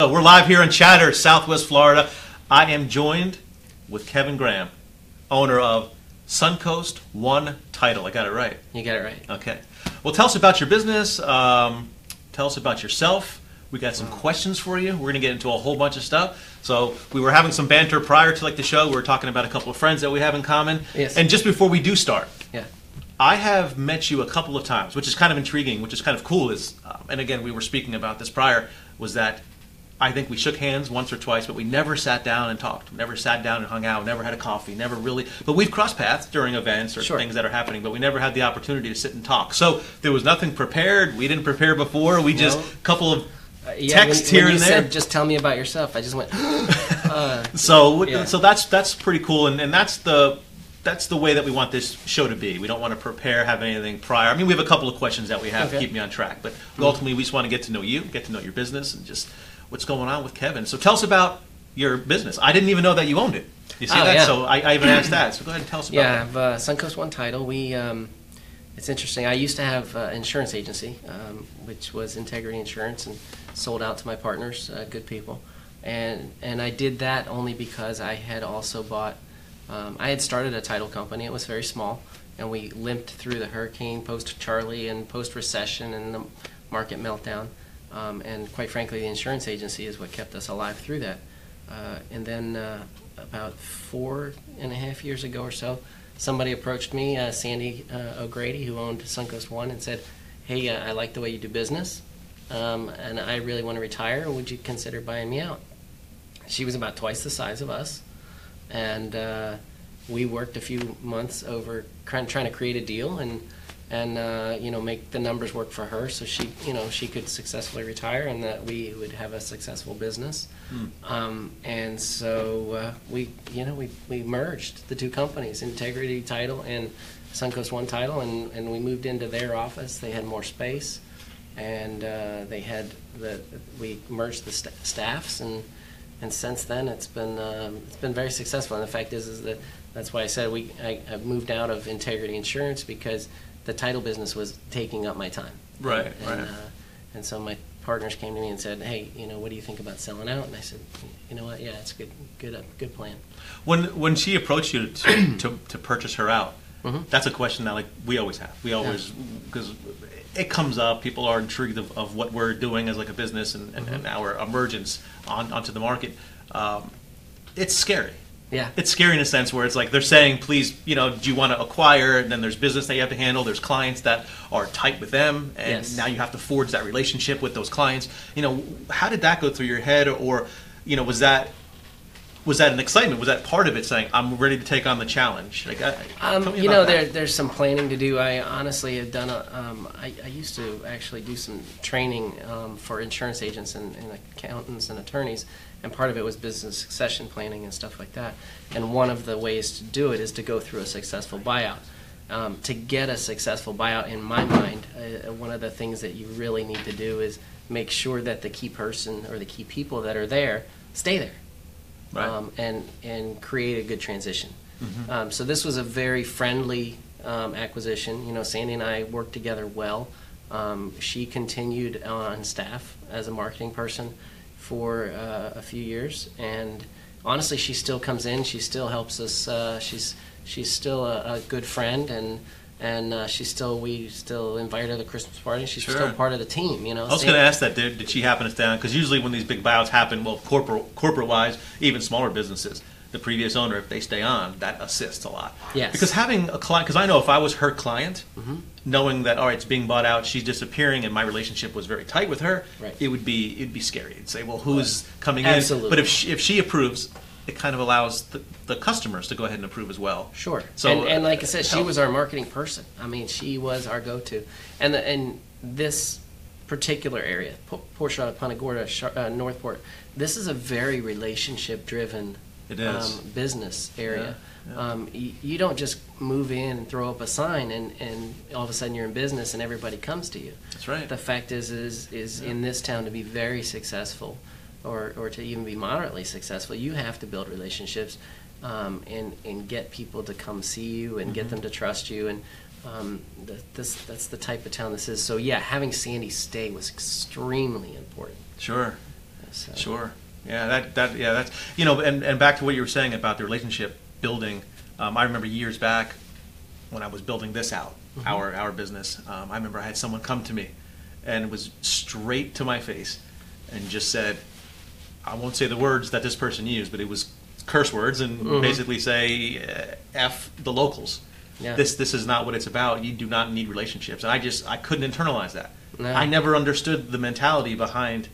So we're live here in Chatter, Southwest Florida. I am joined with Kevin Graham, owner of Suncoast One Title. I got it right. You got it right. Okay. Well, tell us about your business. Um, tell us about yourself. We got some questions for you. We're going to get into a whole bunch of stuff. So we were having some banter prior to like the show. We were talking about a couple of friends that we have in common. Yes. And just before we do start, Yeah. I have met you a couple of times, which is kind of intriguing, which is kind of cool. Is um, and again, we were speaking about this prior. Was that I think we shook hands once or twice, but we never sat down and talked. Never sat down and hung out. Never had a coffee. Never really. But we've crossed paths during events or Sure. things that are happening. But we never had the opportunity to sit and talk. So there was nothing prepared. We didn't prepare before. We just No. couple of Uh, yeah, text when, here when and you there. Said, just tell me about yourself. I just went. uh, So Yeah. so that's that's pretty cool, and, and that's the that's the way that we want this show to be. We don't want to prepare, have anything prior. I mean, we have a couple of questions that we have to keep me on track, but ultimately, we just want to get to know you, get to know your business, and just what's going on with Kevin. So tell us about your business. I didn't even know that you owned it. You see Oh, that? yeah. So I, I even asked that. So go ahead and tell us about yeah, have uh, Suncoast One title. We. Um, it's interesting. I used to have uh, insurance agency, um, which was Integrity Insurance, and sold out to my partners, uh, good people, and and I did that only because I had also bought. Um, I had started a title company. It was very small, and we limped through the hurricane, post Charley, and post recession, and the market meltdown. Um, and quite frankly, the insurance agency is what kept us alive through that. Uh, and then uh, about four and a half years ago or so, somebody approached me, uh, Sandy uh, O'Grady, who owned Suncoast One, and said, "Hey, uh, I like the way you do business, um, and I really want to retire. Would you consider buying me out?" She was about twice the size of us, and uh, we worked a few months over trying, trying to create a deal and and uh, you know make the numbers work for her so she you know she could successfully retire and that we would have a successful business. Um, and so uh, we you know we, we merged the two companies integrity title and suncoast one title and, and we moved into their office. They had more space and uh, they had the we merged the sta staffs and and since then it's been um, it's been very successful. And the fact is is that that's why I said we I, I moved out of Integrity Insurance because the title business was taking up my time. Right, and, right. Uh, and so my partners came to me and said, "Hey, you know, what do you think about selling out?" And I said, "You know what? Yeah, it's a good good uh, good plan." When when she approached you to to, to purchase her out, Mhm. that's a question that like we always have. We always because it comes up. People are intrigued of, of what we're doing as like a business and, and, and our emergence on onto the market. Um, it's scary. Yeah. It's scary in a sense where it's like they're saying, please, you know, do you want to acquire? And then there's business that you have to handle. There's clients that are tight with them, and Yes. now you have to forge that relationship with those clients. You know, how did that go through your head, or you know, was that was that an excitement? Was that part of it, saying I'm ready to take on the challenge? Like, I, Um, you know, that. there, there's some planning to do. I honestly have done a. Um, I, I used to actually do some training um, for insurance agents and, and accountants and attorneys, and part of it was business succession planning and stuff like that. And one of the ways to do it is to go through a successful buyout. Um, to get a successful buyout, in my mind, uh, one of the things that you really need to do is make sure that the key person or the key people that are there stay there Right. um, and and create a good transition. Mm-hmm. Um, so this was a very friendly um, acquisition. You know, Sandy and I worked together well. Um, she continued on staff as a marketing person for uh, a few years, and honestly, she still comes in. She still helps us. Uh, she's she's still a, a good friend, and and uh, she's still we still invite her to the Christmas party. She's Sure. still part of the team. You know, I was going to ask that. Did, did she happen to stand? Because usually when these big buyouts happen, well, corporate corporate wise, even smaller businesses, the previous owner, if they stay on, that assists a lot. Yes. Because having a client, because I know if I was her client, Mm-hmm. knowing that all right, it's being bought out, she's disappearing, and my relationship was very tight with her, Right. it would be it'd be scary. It'd say, well, who's coming Absolutely. in? But if she, if she approves, it kind of allows the, the customers to go ahead and approve as well. Sure. So, and, and like I uh, said, she was our marketing person. I mean, she was our go-to. And the, and this particular area, Po- Port Charlotte, Punta Gorda, uh, North Port, this is a very relationship-driven It is. Um, business area. Yeah, yeah. Um, you, you don't just move in and throw up a sign and, and all of a sudden you're in business and everybody comes to you. That's right. The fact is, is, is in this town to be very successful, or, or to even be moderately successful, you have to build relationships, um, and and get people to come see you and get them to trust you, and um, th- this that's the type of town this is. So yeah, having Sandy stay was extremely important. Sure. So, Sure. Yeah, that, that, yeah, that's, you know, and, and back to what you were saying about the relationship building. Um, I remember years back when I was building this out, our, our business, um, I remember I had someone come to me and it was straight to my face and just said, I won't say the words that this person used, but it was curse words and Mhm. basically say, uh, F the locals. Yeah. This, this is not what it's about. You do not need relationships. And I just, I couldn't internalize that. No. I never understood the mentality behind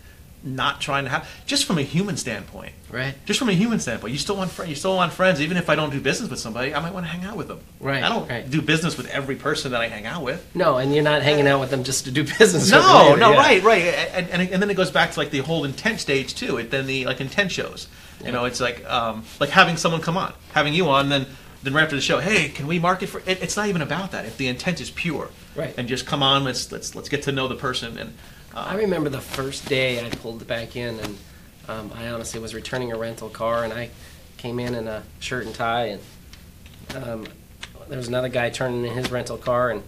not trying to have, just from a human standpoint. Right. Just from a human standpoint, you still want friends. You still want friends, even if I don't do business with somebody. I might want to hang out with them. Right, I don't right. do business with every person that I hang out with. No, and you're not hanging out with them just to do business. No, no, yeah. right, right, and, and, and then it goes back to like the whole intent stage too. It then the like intent shows. You know, it's like um, like having someone come on, having you on, then then right after the show, hey, can we market for? It, it's not even about that. If the intent is pure, Right. and just come on, let's let's let's get to know the person and. I remember the first day I pulled back in, and um, I honestly was returning a rental car, and I came in in a shirt and tie, and um, there was another guy turning in his rental car, and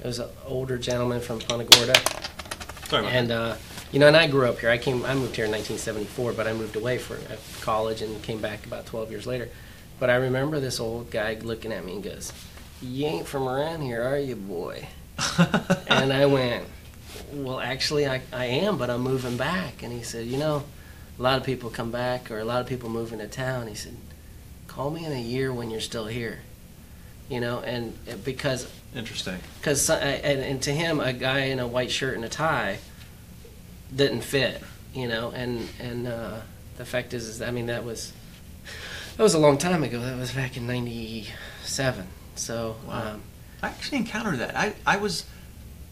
it was an older gentleman from Punta Gorda, sorry about and uh, you know, and I grew up here. I came, I moved here in 1974, but I moved away for uh, college and came back about 12 years later. But I remember this old guy looking at me and goes, "You ain't from around here, are you, boy?" And I went, well, actually, I, I am, but I'm moving back. And he said, you know, a lot of people come back or a lot of people move into town. He said, call me in a year when you're still here. You know, and uh, because, Interesting. cause, and, and to him, a guy in a white shirt and a tie didn't fit, you know, and, and uh, the fact is, is, I mean, that was, that was a long time ago. That was back in 97. So, Wow. um, I actually encountered that. I, I was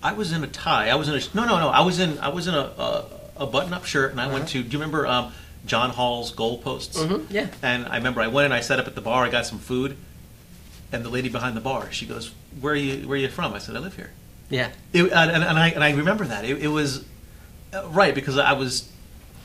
I was in a tie. I was in a no no no. I was in I was in a a, a button up shirt, and I went Uh-huh. to. Do you remember um, John Hall's goalposts? mhm, yeah. And I remember I went and I sat up at the bar. I got some food, and the lady behind the bar, she goes, "Where are you? Where are you from?" I said, "I live here." Yeah. It, and, and, and I and I remember that it, it was uh, right because I was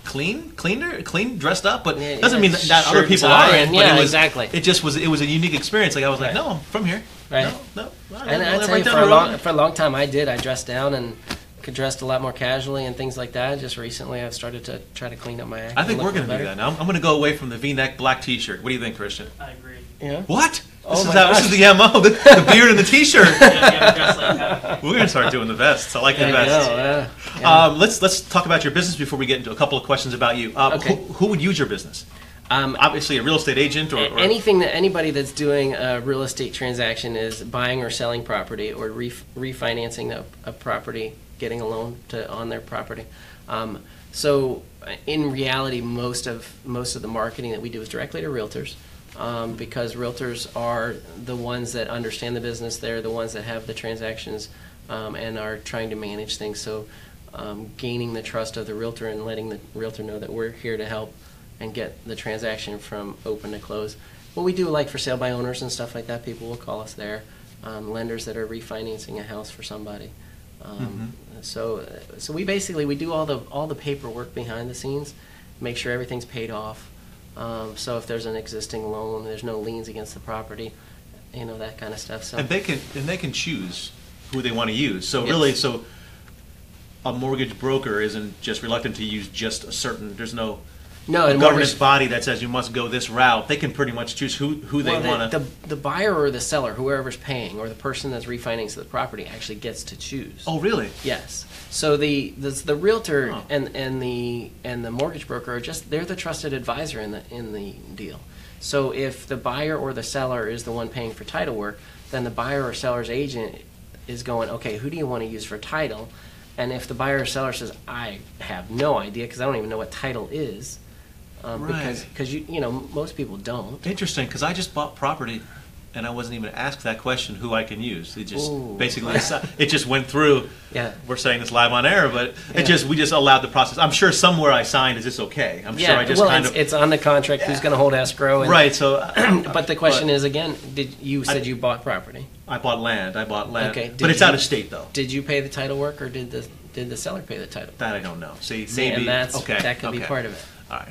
clean, cleaner, clean, dressed up, but Yeah, doesn't yeah, mean that, that other people aren't. but yeah, it was, exactly. It just was. It was a unique experience. Like I was like, no, I'm from here. Right. No, no. I And live I right tell you, for a, long, for a long time, I did. I dressed down and could dress a lot more casually and things like that. Just recently, I've started to try to clean up my. I think we're going to do that now. I'm, I'm going to go away from the V-neck black T-shirt. What do you think, Christian? I agree. Yeah. What? Oh this, is how, this is the mo. The, the beard and the T-shirt. Yeah, yeah, dress like that. we're going to start doing the vests. I like the know, vests. yeah. Yeah. Um, let's let's talk about your business before we get into a couple of questions about you. Uh, Okay. who, who would use your business? Um, Obviously, a real estate agent or, or anything that anybody that's doing a real estate transaction is buying or selling property or ref- refinancing a, a property, getting a loan to on their property. Um, so, in reality, most of most of the marketing that we do is directly to realtors. Um, because realtors are the ones that understand the business, they're the ones that have the transactions um, and are trying to manage things. So, um, gaining the trust of the realtor and letting the realtor know that we're here to help and get the transaction from open to close. What we do, like for sale by owners and stuff like that, people will call us there. Um, lenders that are refinancing a house for somebody. Um, So, so we basically we do all the all the paperwork behind the scenes, make sure everything's paid off. Um, so if there's an existing loan, there's no liens against the property, you know that kind of stuff. So and they can and they can choose who they want to use. So Yes. really, so a mortgage broker isn't just reluctant to use just a certain. There's no no, a and governance body that says you must go this route. They can pretty much choose who who they well, the- want to. the, the buyer or the seller, whoever's paying, or the person that's refinancing the property, actually gets to choose. Oh, really? Yes. So the the, the realtor Oh. and, and the and the mortgage broker are just they're the trusted advisor in the in the deal. So if the buyer or the seller is the one paying for title work, then the buyer or seller's agent is going, okay, who do you want to use for title? And if the buyer or seller says, I have no idea because I don't even know what title is, um, because Right. because you you know most people don't. Interesting, because I just bought property, and I wasn't even asked that question who I can use. It just Ooh. basically it just went through. Yeah. We're saying this live on air, but Yeah. it just we just allowed the process. I'm sure somewhere I signed is this okay. I'm yeah. sure I just well, kind it's, of it's on the contract. Who's going to hold escrow? And, right. So, uh, But the question is again, did you said I- you bought property? I bought land. I bought land, Okay, but it's you- out of state though. Did you pay the title work or did the did the seller pay the title? That I don't know. See, See, maybe and that's okay. that could be part of it. All right.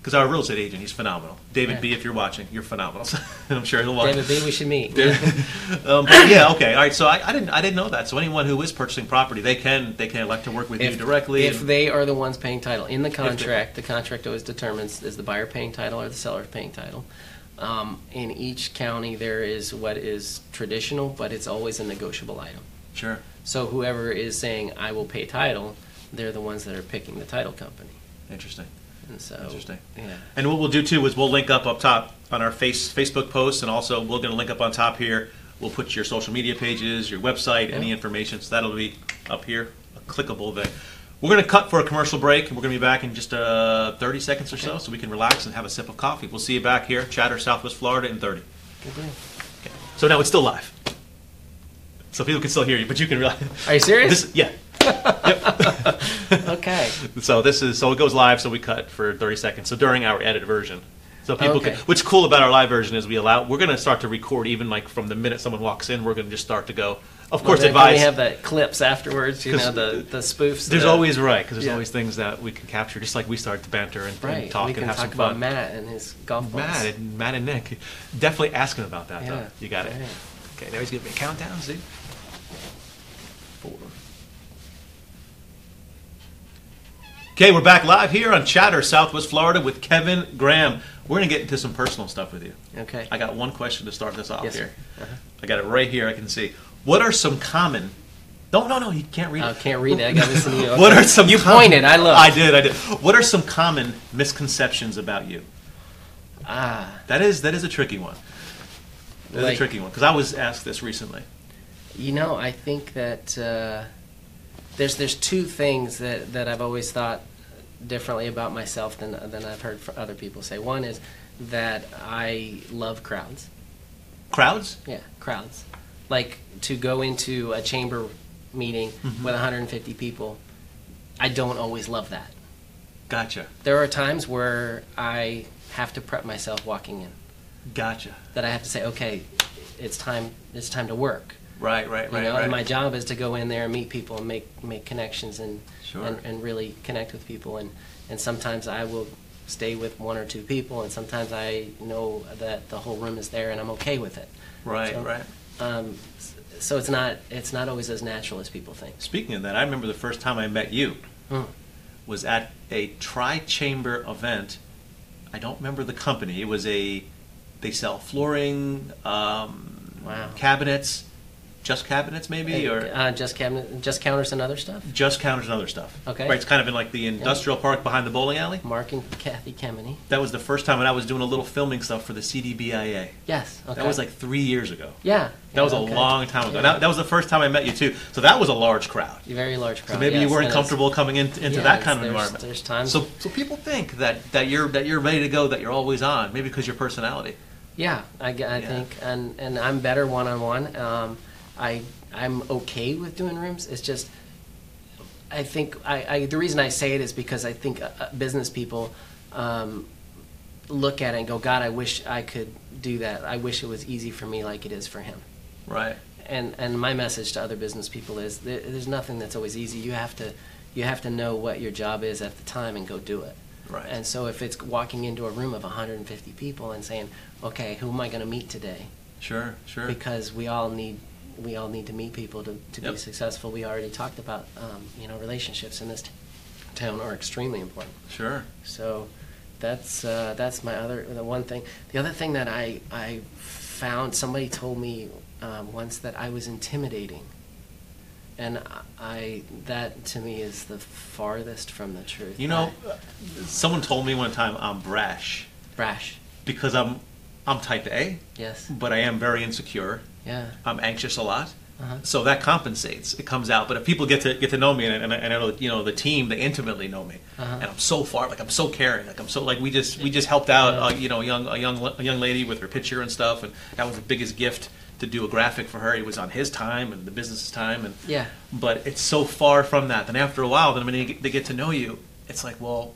Because our real estate agent, he's phenomenal. David Yeah. B, if you're watching, you're phenomenal. I'm sure he'll watch. David B, we should meet. um, but yeah, okay, all right. So I, I didn't, I didn't know that. So anyone who is purchasing property, they can, they can elect to work with you directly. If and- they are the ones paying title in the contract, the contract always determines is the buyer paying title or the seller paying title. Um, in each county, there is what is traditional, but it's always a negotiable item. sure. So whoever is saying I will pay title, they're the ones that are picking the title company. Interesting. And so, Interesting. yeah. And what we'll do too is we'll link up up top on our face Facebook posts, and also we're going to link up on top here. We'll put your social media pages, your website, any information. So that'll be up here, a clickable thing. We're going to cut for a commercial break, and we're going to be back in just uh, 30 seconds or so, so we can relax and have a sip of coffee. We'll see you back here, Chatter, Southwest Florida, in 30. Good deal. So now it's still live, so people can still hear you, but you can realize. Are you serious? This, yeah. okay. So this is so it goes live. So we cut for 30 seconds. So during our edited version, so people Okay. can. What's cool about our live version is we allow. We're going to start to record even like from the minute someone walks in. We're going to just start to go. Of course, Well, advise. We have that clips afterwards. You know the the spoofs. there's the- always right because there's Yeah. always things that we can capture, just like we start to banter and, and talk we and have talk some about fun. Matt and his golf balls. Matt and Matt and Nick, definitely ask him about that. Yeah. Though. You got it. Yeah. Okay, now he's giving me a countdown. See. Four. Okay, we're back live here on Chatter, Southwest Florida, with Kevin Graham. We're going to get into some personal stuff with you. Okay. I got one question to start this off Yes, here. Uh-huh. I got it right here. I can see. What are some common? No, no, no. You can't read I can't read it. I got to listen to you. What are some? You pointed. I looked. I did. I did. What are some common misconceptions about you? Ah, That is that is a tricky one. That's a tricky one because I was asked this recently. you know, I think that uh, there's there's two things that, that I've always thought differently about myself than than I've heard other people say. One is that I love crowds. Crowds? Yeah, crowds. Like to go into a chamber meeting Mm-hmm. with 150 people. I don't always love that. Gotcha. There are times where I have to prep myself walking in. Gotcha. That I have to say, okay, it's time. It's time to work. Right, right, You right, know, right. and my job is to go in there and meet people and make make connections and Sure. and, and really connect with people. And and sometimes I will stay with one or two people, and sometimes I know that the whole room is there and I'm okay with it. right, so- right. Um, so it's not it's not always as natural as people think. Speaking of that, I remember the first time I met you Hmm. was at a tri-chamber event. I don't remember the company. It was a they sell flooring, um, Wow. cabinets, just cabinets maybe, or uh, just cabinet, just counters and other stuff. just counters and other stuff. Okay. Right, it's kind of in like the industrial park behind the bowling alley. Mark and Kathy Kemeny. That was the first time when I was doing a little filming stuff for the CDBIA. Yes. Okay. That was like three years ago. yeah. That was a okay. long time ago. Yeah. That, that was the first time I met you too. So that was a large crowd. A very large crowd. So maybe yes, you weren't and it's- comfortable coming in, into Yeah, that kind of there's- environment. there's times- So, so people think that, that you're that you're ready to go, that you're always on, maybe because your personality. Yeah, I, g- I Yeah. think, and and I'm better one on one. I I'm okay with doing rooms. It's just, I think I, I the reason I say it is because I think uh, uh, business people um, look at it and go, God, I wish I could do that. I wish it was easy for me like it is for him. Right. And and my message to other business people is there, there's nothing that's always easy. You have to you have to know what your job is at the time and go do it. Right. And so if it's walking into a room of 150 people and saying, okay, who am I going to meet today? Sure. Sure. Because we all need we all need to meet people to, to Yep. be successful. We already talked about um, you know relationships in this t- town are extremely important. Sure. So that's uh, that's my other the one thing. The other thing that I I found somebody told me um, once that I was intimidating, and I, I that to me is the farthest from the truth. You know, someone told me one time I'm brash brash. because I'm I'm type A, Yes. but I am very insecure. Yeah. I'm anxious a lot. Uh-huh. So that compensates. It comes out. But if people get to get to know me, and, and, I- and I know you know the team, they intimately know me, Uh-huh. and I'm so far, like I'm so caring, like I'm so like we just we just helped out, uh, you know, a young a young a young lady with her picture and stuff, and that was the biggest gift to do a graphic for her. It was on his time and the business's time, and Yeah. but it's so far from that. Then after a while, then when they get to know you, it's like, well,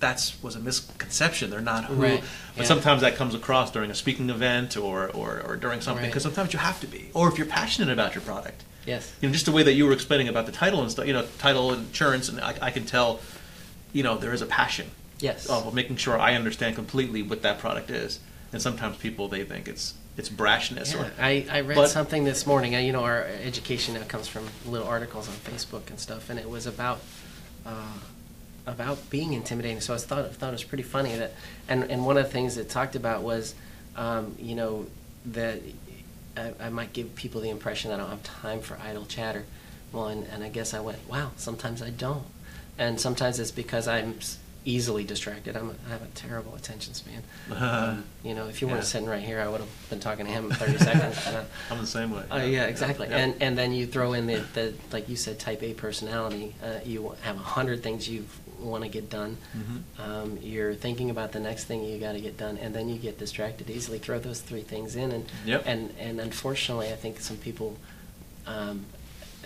that's was a misconception. They're not who. Right, But yeah. sometimes that comes across during a speaking event or or, or during something Right. because sometimes you have to be, or if you're passionate about your product. Yes. You know, just the way that you were explaining about the title and stuff. You know, title insurance, and I, I can tell. You know, there is a passion. Yes. of making sure I understand completely what that product is. And sometimes people they think it's it's brashness Yeah, or I, I read but- something this morning. uh, You know, our education now comes from little articles on Facebook and stuff, and it was about uh, about being intimidating. So I thought I thought it was pretty funny that, and and one of the things it talked about was, um, you know, that I, I might give people the impression that I don't have time for idle chatter. Well, and, and I guess I went, wow, sometimes I don't, and sometimes it's because I'm easily distracted. I'm a, I have a terrible attention span. Um, you know, if you weren't sitting right here, I would have been talking to him in 30 seconds. I- I'm the same way. Oh yeah, exactly. Yeah. And and then you throw in the, the like you said, type A personality. Uh, you have a hundred things you want to get done. Mhm. Um, you're thinking about the next thing you got to get done, and then you get distracted easily. Throw those three things in, and Yep. and and unfortunately, I think some people, um,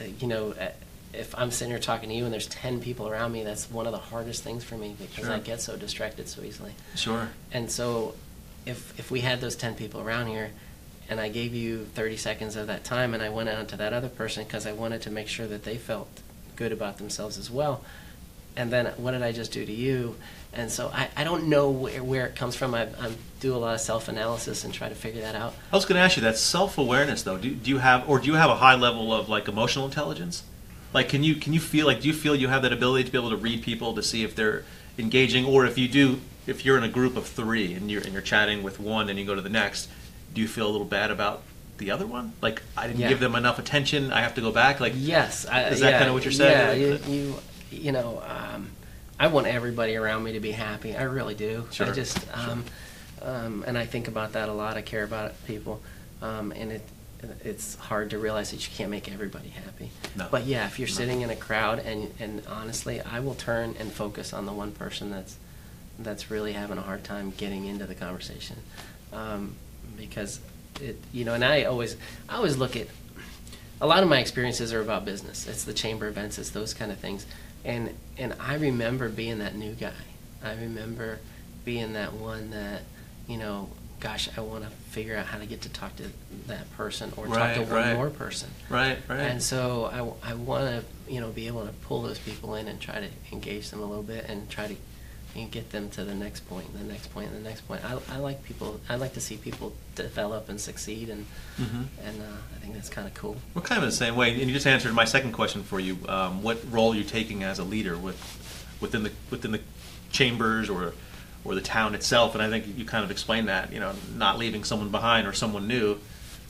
uh, you know. Uh, if I'm sitting here talking to you and there's 10 people around me, that's one of the hardest things for me because Sure. I get so distracted so easily. Sure. And so, if if we had those ten people around here, and I gave you thirty seconds of that time, and I went out to that other person because I wanted to make sure that they felt good about themselves as well, and then what did I just do to you? And so I, I don't know where, where it comes from. I, I do a lot of self analysis and try to figure that out. I was going to ask you that self awareness though. Do, do you have or do you have a high level of like emotional intelligence? Like, can you can you feel like do you feel you have that ability to be able to read people to see if they're engaging, or if you do, if you're in a group of three and you're and you're chatting with one and you go to the next, do you feel a little bad about the other one? Like, I didn't Yeah. give them enough attention. I have to go back. Like, Yes, I, Is that yeah, kinda what you're saying? Yeah, Like, you, uh, you, you know, um, I want everybody around me to be happy. I really do. Sure, I just, um, um, and I think about that a lot. I care about people, um, and it, it's hard to realize that you can't make everybody happy. No. But yeah, if you're No. sitting in a crowd, and and honestly, I will turn and focus on the one person that's that's really having a hard time getting into the conversation, um, because it, you know, and I always, I always look at a lot of my experiences are about business. It's the chamber events, it's those kind of things. And and I remember being that new guy. I remember being that one that, you know, gosh, I want to figure out how to get to talk to that person or Right, talk to one right. more person. right, right. And so I, I want to, you know, be able to pull those people in and try to engage them a little bit and try to and get them to the next point, the next point, and the next point. I, I like people. I like to see people develop and succeed, and Mhm. and uh, I think that's kind of cool. We're kind of the same way, and you just answered my second question for you. Um, what role are you taking as a leader with, within the within the chambers or or the town itself? And I think you kind of explained that. You know, not leaving someone behind or someone new,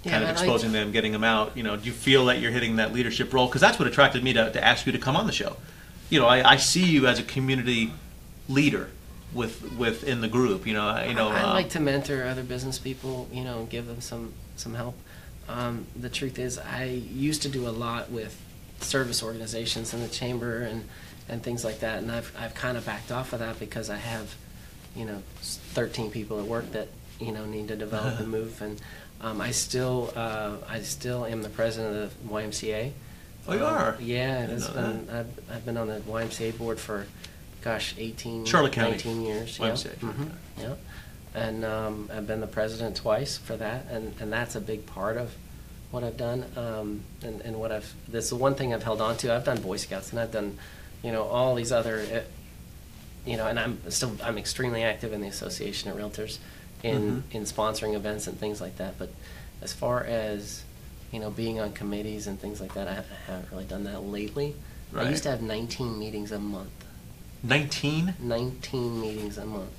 Yeah, kind of I like- exposing them, getting them out. You know, do you feel that you're hitting that leadership role? Because that's what attracted me to, to ask you to come on the show. You know, I, I see you as a community leader with within the group. You know, I- you know. I, I um, like to mentor other business people, you know, and give them some some help. Um, the truth is, I used to do a lot with service organizations in the chamber and and things like that, and I've I've kind of backed off of that because I have, you know, 13 people at work that you know need to develop and move, and um, I still uh, I still am the president of the YMCA. Oh, you Um, are? Yeah, it's been I've, I've been on the YMCA board for, gosh, 18, Charlotte County 19 years. yeah. Mhm. Yeah, and um, I've been the president twice for that, and, and that's a big part of what I've done. Um, and, and what I've this is the one thing I've held on to. I've done Boy Scouts, and I've done, you know, all these other, uh, you know, and I'm still I'm extremely active in the Association of Realtors, in Mhm. in sponsoring events and things like that. But as far as you know, being on committees and things like that, I haven't really done that lately. I used to have 19 meetings a month. 19. 19 meetings a month.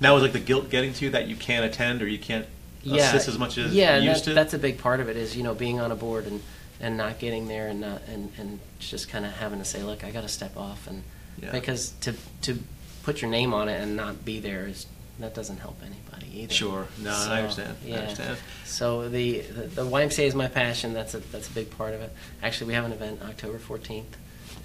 Now is like the guilt getting to you that you can't attend or you can't yeah, assist as much as yeah, you used that, to? that's a big part of it is you know being on a board and and not getting there and not and and just kind of having to say look I got to step off and Yeah. because to to put your name on it and not be there is that doesn't help anybody either. Sure. No, I So, understand. I Yeah. understand. So the, the the YMCA is my passion. That's a that's a big part of it. Actually, we have an event October 14th.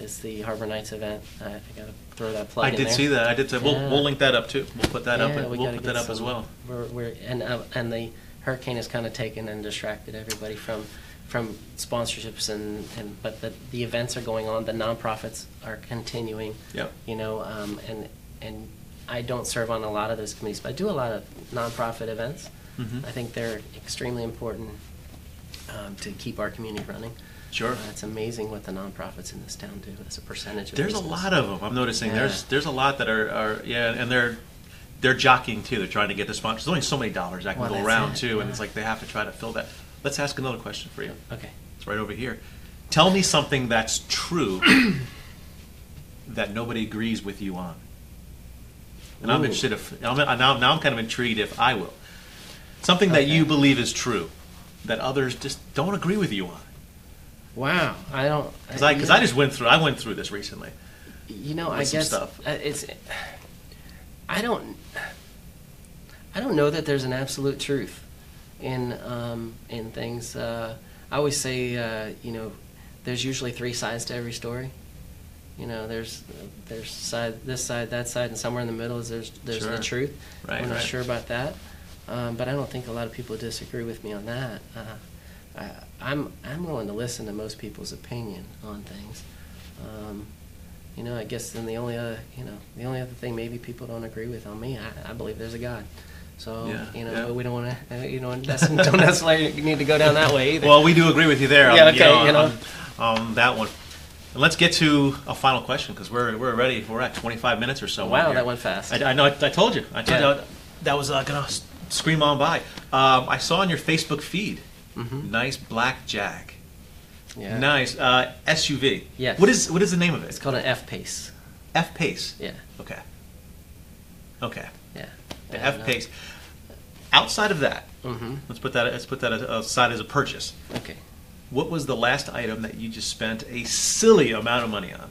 It's the Harbor Nights event. I, I got to throw that plug I in did there. see that. I did. Say, we'll, we'll link that up too. We'll put that up. Yeah, and we we'll gotta put get that up as some- well. We're, we're and uh, and the hurricane has kind of taken and distracted everybody from from sponsorships and, and but the, the events are going on. The nonprofits are continuing. Yep. You know, um, and and I don't serve on a lot of those committees, but I do a lot of nonprofit events. Mhm. I think they're extremely important um, to keep our community running. Sure. It's amazing what the nonprofits in this town do as a percentage of There's a lot of them. I'm noticing. Yeah. There's there's a lot that are, are yeah, and they're they're jockeying too. They're trying to get the sponsors. There's only so many dollars that can Well, go around it, too, and it's like they have to try to fill that. Let's ask another question for you. Okay. It's right over here. Tell me something that's true that nobody agrees with you on. And I'm interested if I'm, now, now I'm kind of intrigued if I will. Something that you believe is true that others just don't agree with you on. Wow. I don't. Because I, I just went through I went through this recently. You know, with I some guess stuff. uh, it's. I don't. I don't know that there's an absolute truth in um, in things. Uh, I always say, uh, you know, there's usually three sides to every story. You know, there's there's side this side, that side, and somewhere in the middle is there's there's Sure. the truth. Right, I'm not right. sure about that, um, but I don't think a lot of people disagree with me on that. Uh, I, I'm I'm willing to listen to most people's opinion on things. Um, you know, I guess then the only other, you know, the only other thing maybe people don't agree with on me, I, I believe there's a God. So, Yeah, you know, yeah. we don't want to, you know, don't necessarily need to go down that way either. Well, we do agree with you there. on, Yeah, okay, you know. on, on that one. And let's get to a final question because we're we're ready. We're at 25 minutes or so. wow, that went fast. I, I know. I, I told you. I told Yeah. you that was uh, gonna scream on by. Um, I saw on your Facebook feed, Mhm. nice black Jag, yeah. nice uh, SUV. Yes. What is what is the name of it? It's called an F pace. F Pace. Yeah, Okay. Okay. yeah. The F Pace. Outside of that, Mm-hmm. let's put that let's put that aside as a purchase. Okay. What was the last item that you just spent a silly amount of money on?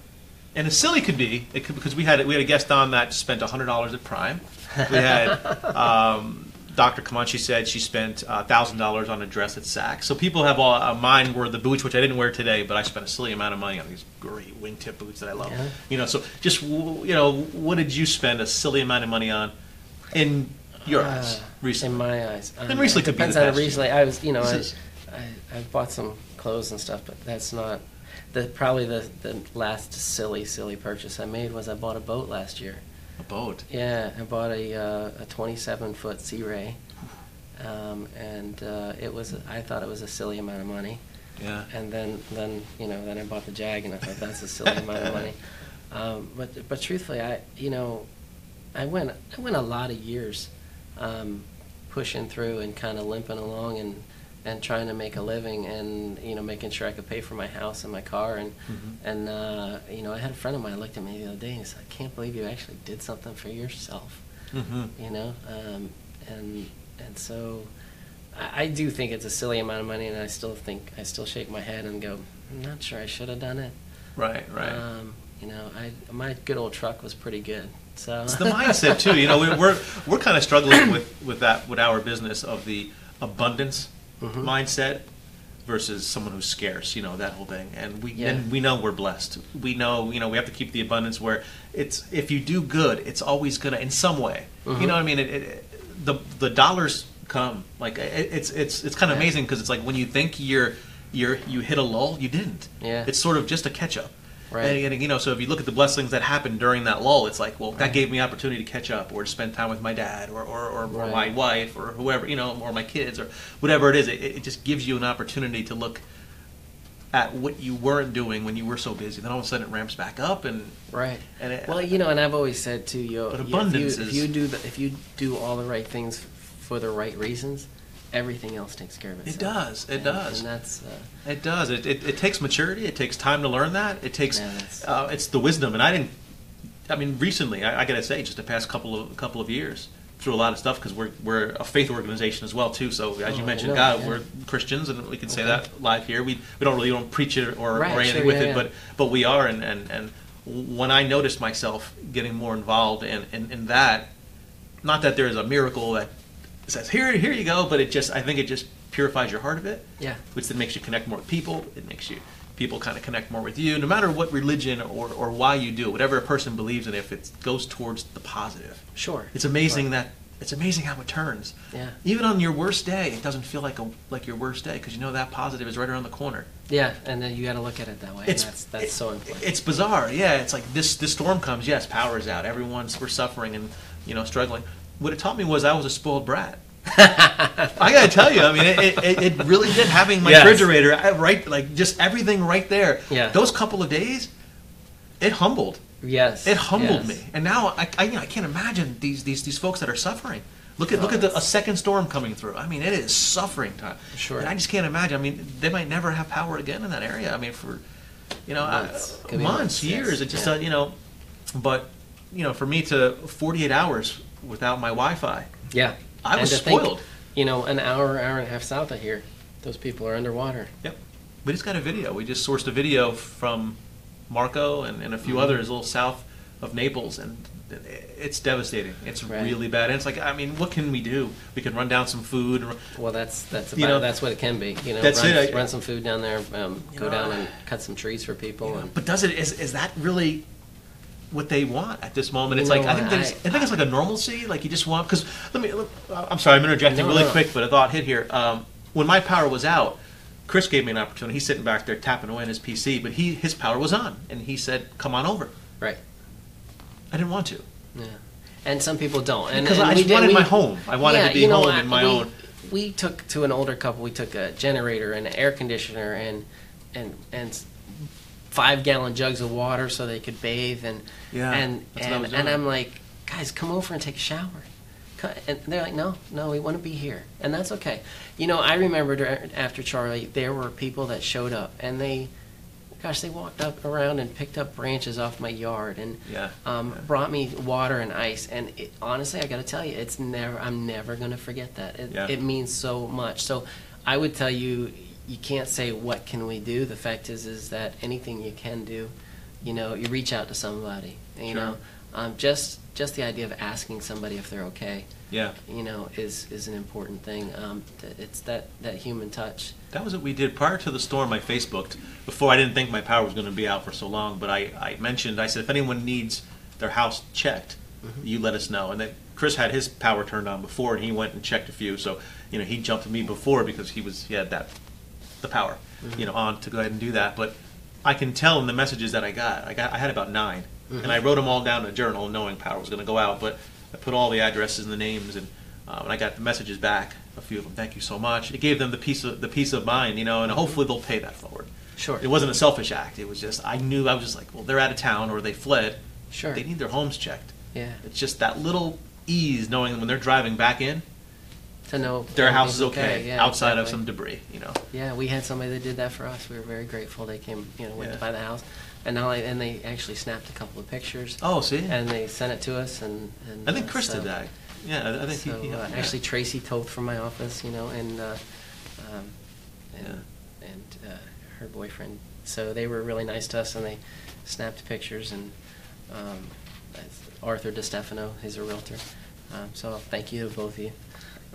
And a silly could be it could, because we had we had a guest on that spent hundred dollars at Prime. We had um, Dr. Comanche said she spent thousand dollars on a dress at Saks. So people have all uh, mine were the boots which I didn't wear today, but I spent a silly amount of money on these great wingtip boots that I love. Yeah. You know, so just you know, what did you spend a silly amount of money on in your eyes Uh, recently? In my eyes. Um, And recently it could be depends on year. recently. I was, you know, I, I, I bought some clothes and stuff, but that's not the probably the, the last silly, silly purchase I made was I bought a boat last year. A boat. Yeah, I bought a uh, a 27 foot Sea Ray, um, and uh, it was I thought it was a silly amount of money. Yeah. And then then you know then I bought the Jag, and I thought that's a silly amount of money. Um, but but truthfully, I you know I went I went a lot of years um, pushing through and kind of limping along and and trying to make a living and you know making sure I could pay for my house and my car and Mhm. and uh, you know I had a friend of mine looked at me the other day and he said I can't believe you actually did something for yourself hmm you know um, and and so I, I do think it's a silly amount of money and I still think I still shake my head and go I'm not sure I should have done it Right. Right. um, you know I my good old truck was pretty good so It's the mindset too. You know, we- we're we're kind of struggling with with that with our business of the abundance Mhm. mindset versus someone who's scarce. You know that whole thing, and we Yeah. and we know we're blessed. We know you know we have to keep the abundance where it's if you do good, it's always gonna in some way. You Mhm. know what I mean? It, it, the the dollars come like it, it's it's it's kind of Yeah. amazing because it's like when you think you're you're you hit a lull, you didn't. Yeah. It's sort of just a catch up. Right. And, and, you know, so if you look at the blessings that happened during that lull, it's like, well, that gave me opportunity to catch up, or to spend time with my dad, or or, or, or my wife, or whoever, you know, or my kids, or whatever it is. It, it just gives you an opportunity to look at what you weren't doing when you were so busy. Then all of a sudden it ramps back up, and Right. And it- well, you know, and I've always said too, you, But you- abundance if you, is- if you do the, if you do all the right things for the right reasons, everything else takes care of itself. It does, it And- does. and that's uh, it does. It, it, it takes maturity. It takes time to learn that. It takes Yeah, uh, it's the wisdom. And I didn't. I mean, recently, I, I got to say, just the past couple of couple of years, through a lot of stuff because we're we're a faith organization as well too. So as you Oh, mentioned, really? God, Yeah. we're Christians, and we can say that live here. We we don't really don't preach it or, Right, or anything sure, with yeah, it, yeah. but but we are. And and and when I noticed myself getting more involved in in, in that, not that there is a miracle that says here here you go, but it just I think it just purifies your heart a bit yeah, which then makes you connect more with people. It makes you people kind of connect more with you, no matter what religion or, or why you do it, whatever a person believes in. If it goes towards the positive, sure. it's amazing Sure. that it's amazing how it turns. Yeah. Even on your worst day, it doesn't feel like a like your worst day because you know that positive is right around the corner. Yeah, and then you got to look at it that way. It's that's that's it- so important. It's bizarre. Yeah, it's like this this storm comes. Yes, power's out. Everyone's we're suffering and you know struggling. What it taught me was I was a spoiled brat. I gotta tell you, I mean, it, it, it really did having my Yes. refrigerator uh, right, like just everything right there. Yeah. Those couple of days, it humbled. Yes. It humbled yes. me, and now I, I, you know, I can't imagine these, these these folks that are suffering. Look at look Oh, at the, a second storm coming through. I mean, it is suffering time. Sure. And I just can't imagine. I mean, they might never have power again in that area. I mean, for you know, Months. uh, Could be months, months, years. yes. It just Yeah. uh, you know, but you know, for me to 48 hours without my Wi-Fi, Yeah. I was And to think, spoiled. you know, an hour, hour and a half south of here, those people are underwater. Yep. We just got a video. We just sourced a video from Marco and, and a few Mm-hmm. others a little south of Naples, and it's devastating. It's Right. really bad. And it's like, I mean, what can we do? We can run down some food. and- Well, that's that's about You know, that's what it can be. You know, that's run, it. I- run some food down there, um, go know, down and cut some trees for people, and But does it is, is that really what they want at this moment? It's like I think there's, I- I, think it's like a normalcy. Like you just want because let me. Look, I'm sorry, I'm interjecting No, really no. quick, but a thought hit here. Um, when my power was out, Chris gave me an opportunity. He's sitting back there tapping away on his PC, but he his power was on, and he said, "Come on over." right. I didn't want to. Yeah. And some people don't. And, Because and I just did- wanted we- my home. I wanted to be you know, home I- in my we, own. We took to an older couple. We took a generator and an air conditioner and and and five gallon jugs of water so they could bathe and Yeah, and that's what I and, and. I'm like, guys, come over and take a shower. And they're like, no, no, we want to be here, and that's okay. You know, I remember after Charley, there were people that showed up, and they, gosh, they walked up around and picked up branches off my yard, and Yeah, um, yeah. brought me water and ice. And it, honestly, I got to tell you, it's never. I'm never going to forget that. It, Yeah. it means so much. So, I would tell you, you can't say what can we do. The fact is, is that anything you can do, you know, you reach out to somebody. You Sure. know, um, just just the idea of asking somebody if they're okay, Yeah, you know, is is an important thing. Um, it's that that human touch. that was what we did prior to the storm. I Facebooked before I didn't think my power was going to be out for so long, but I, I mentioned I said if anyone needs their house checked, Mm-hmm. you let us know. And then Chris had his power turned on before, and he went and checked a few. So you know he jumped to me before because he was he had that the power Mm-hmm. you know on to go ahead and do that. But I can tell in the messages that I got, I got I had about 9 Mm-hmm. and I wrote them all down in a journal, knowing power was going to go out. But I put all the addresses and the names, and uh, when I got the messages back, a few of them, thank you so much. It gave them the peace of the peace of mind, you know, and hopefully they'll pay that forward. Sure. It wasn't a selfish act. It was just I knew I was just like, well, they're out of town or they fled. Sure. They need their homes checked. Yeah. It's just that little ease knowing when they're driving back in, To know their house is okay, Yeah, outside of some debris, you know. Yeah, we had somebody that did that for us. We were very grateful. They came, you know, went Yeah. to buy the house, and now and they actually snapped a couple of pictures, Oh, see, and they sent it to us. And, and I think uh, Chris so- did that. Yeah, I- think So he, he uh, actually, Tracy Toth from my office, you know, and uh, um, and, Yeah. and uh, her boyfriend. So they were really nice to us, and they snapped pictures. And um, Arthur DeStefano, he's a realtor. Um, so thank you to both of you.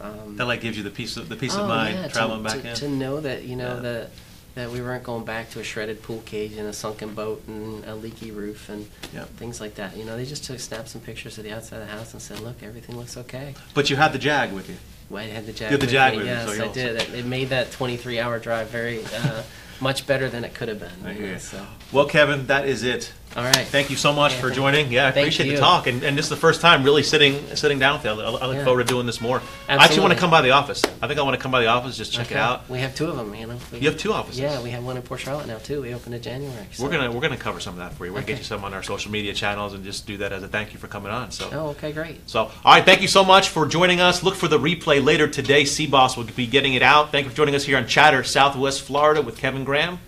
Um, that like gives you the peace of the peace of Oh, mind yeah, traveling to, back to, in. To know that you know Yeah. that that we weren't going back to a shredded pool cage and a sunken boat and a leaky roof and Yeah. things like that. You know, they just took snapped some pictures of the outside of the house and said, "Look, everything looks okay." But you had the Jag with you. Well, I had the jag. had the with Jag with you, Yes, so I did. It, it made that 23-hour drive very uh, much better than it could have been. You know, you. So, Well, Kevin, that is it. All right. Thank you so much Yeah, for joining. Yeah, I thank appreciate you. the talk, and, and this is the first time really sitting sitting down with you. I, I look Yeah. forward to doing this more. I actually want to come by the office. I think I want to come by the office just check Okay. it out. We have two of them. You know. We- You have two offices? Yeah, we have one in Port Charlotte now too. We opened in January. so- We're gonna we're gonna cover some of that for you. We're gonna get you some on our social media channels and just do that as a thank you for coming on. So. Oh, okay, great. So, all right, thank you so much for joining us. Look for the replay later today. CBOS will be getting it out. Thank you for joining us here on Chatter, Southwest Florida with Kevin Graham.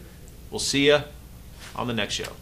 We'll see you on the next show.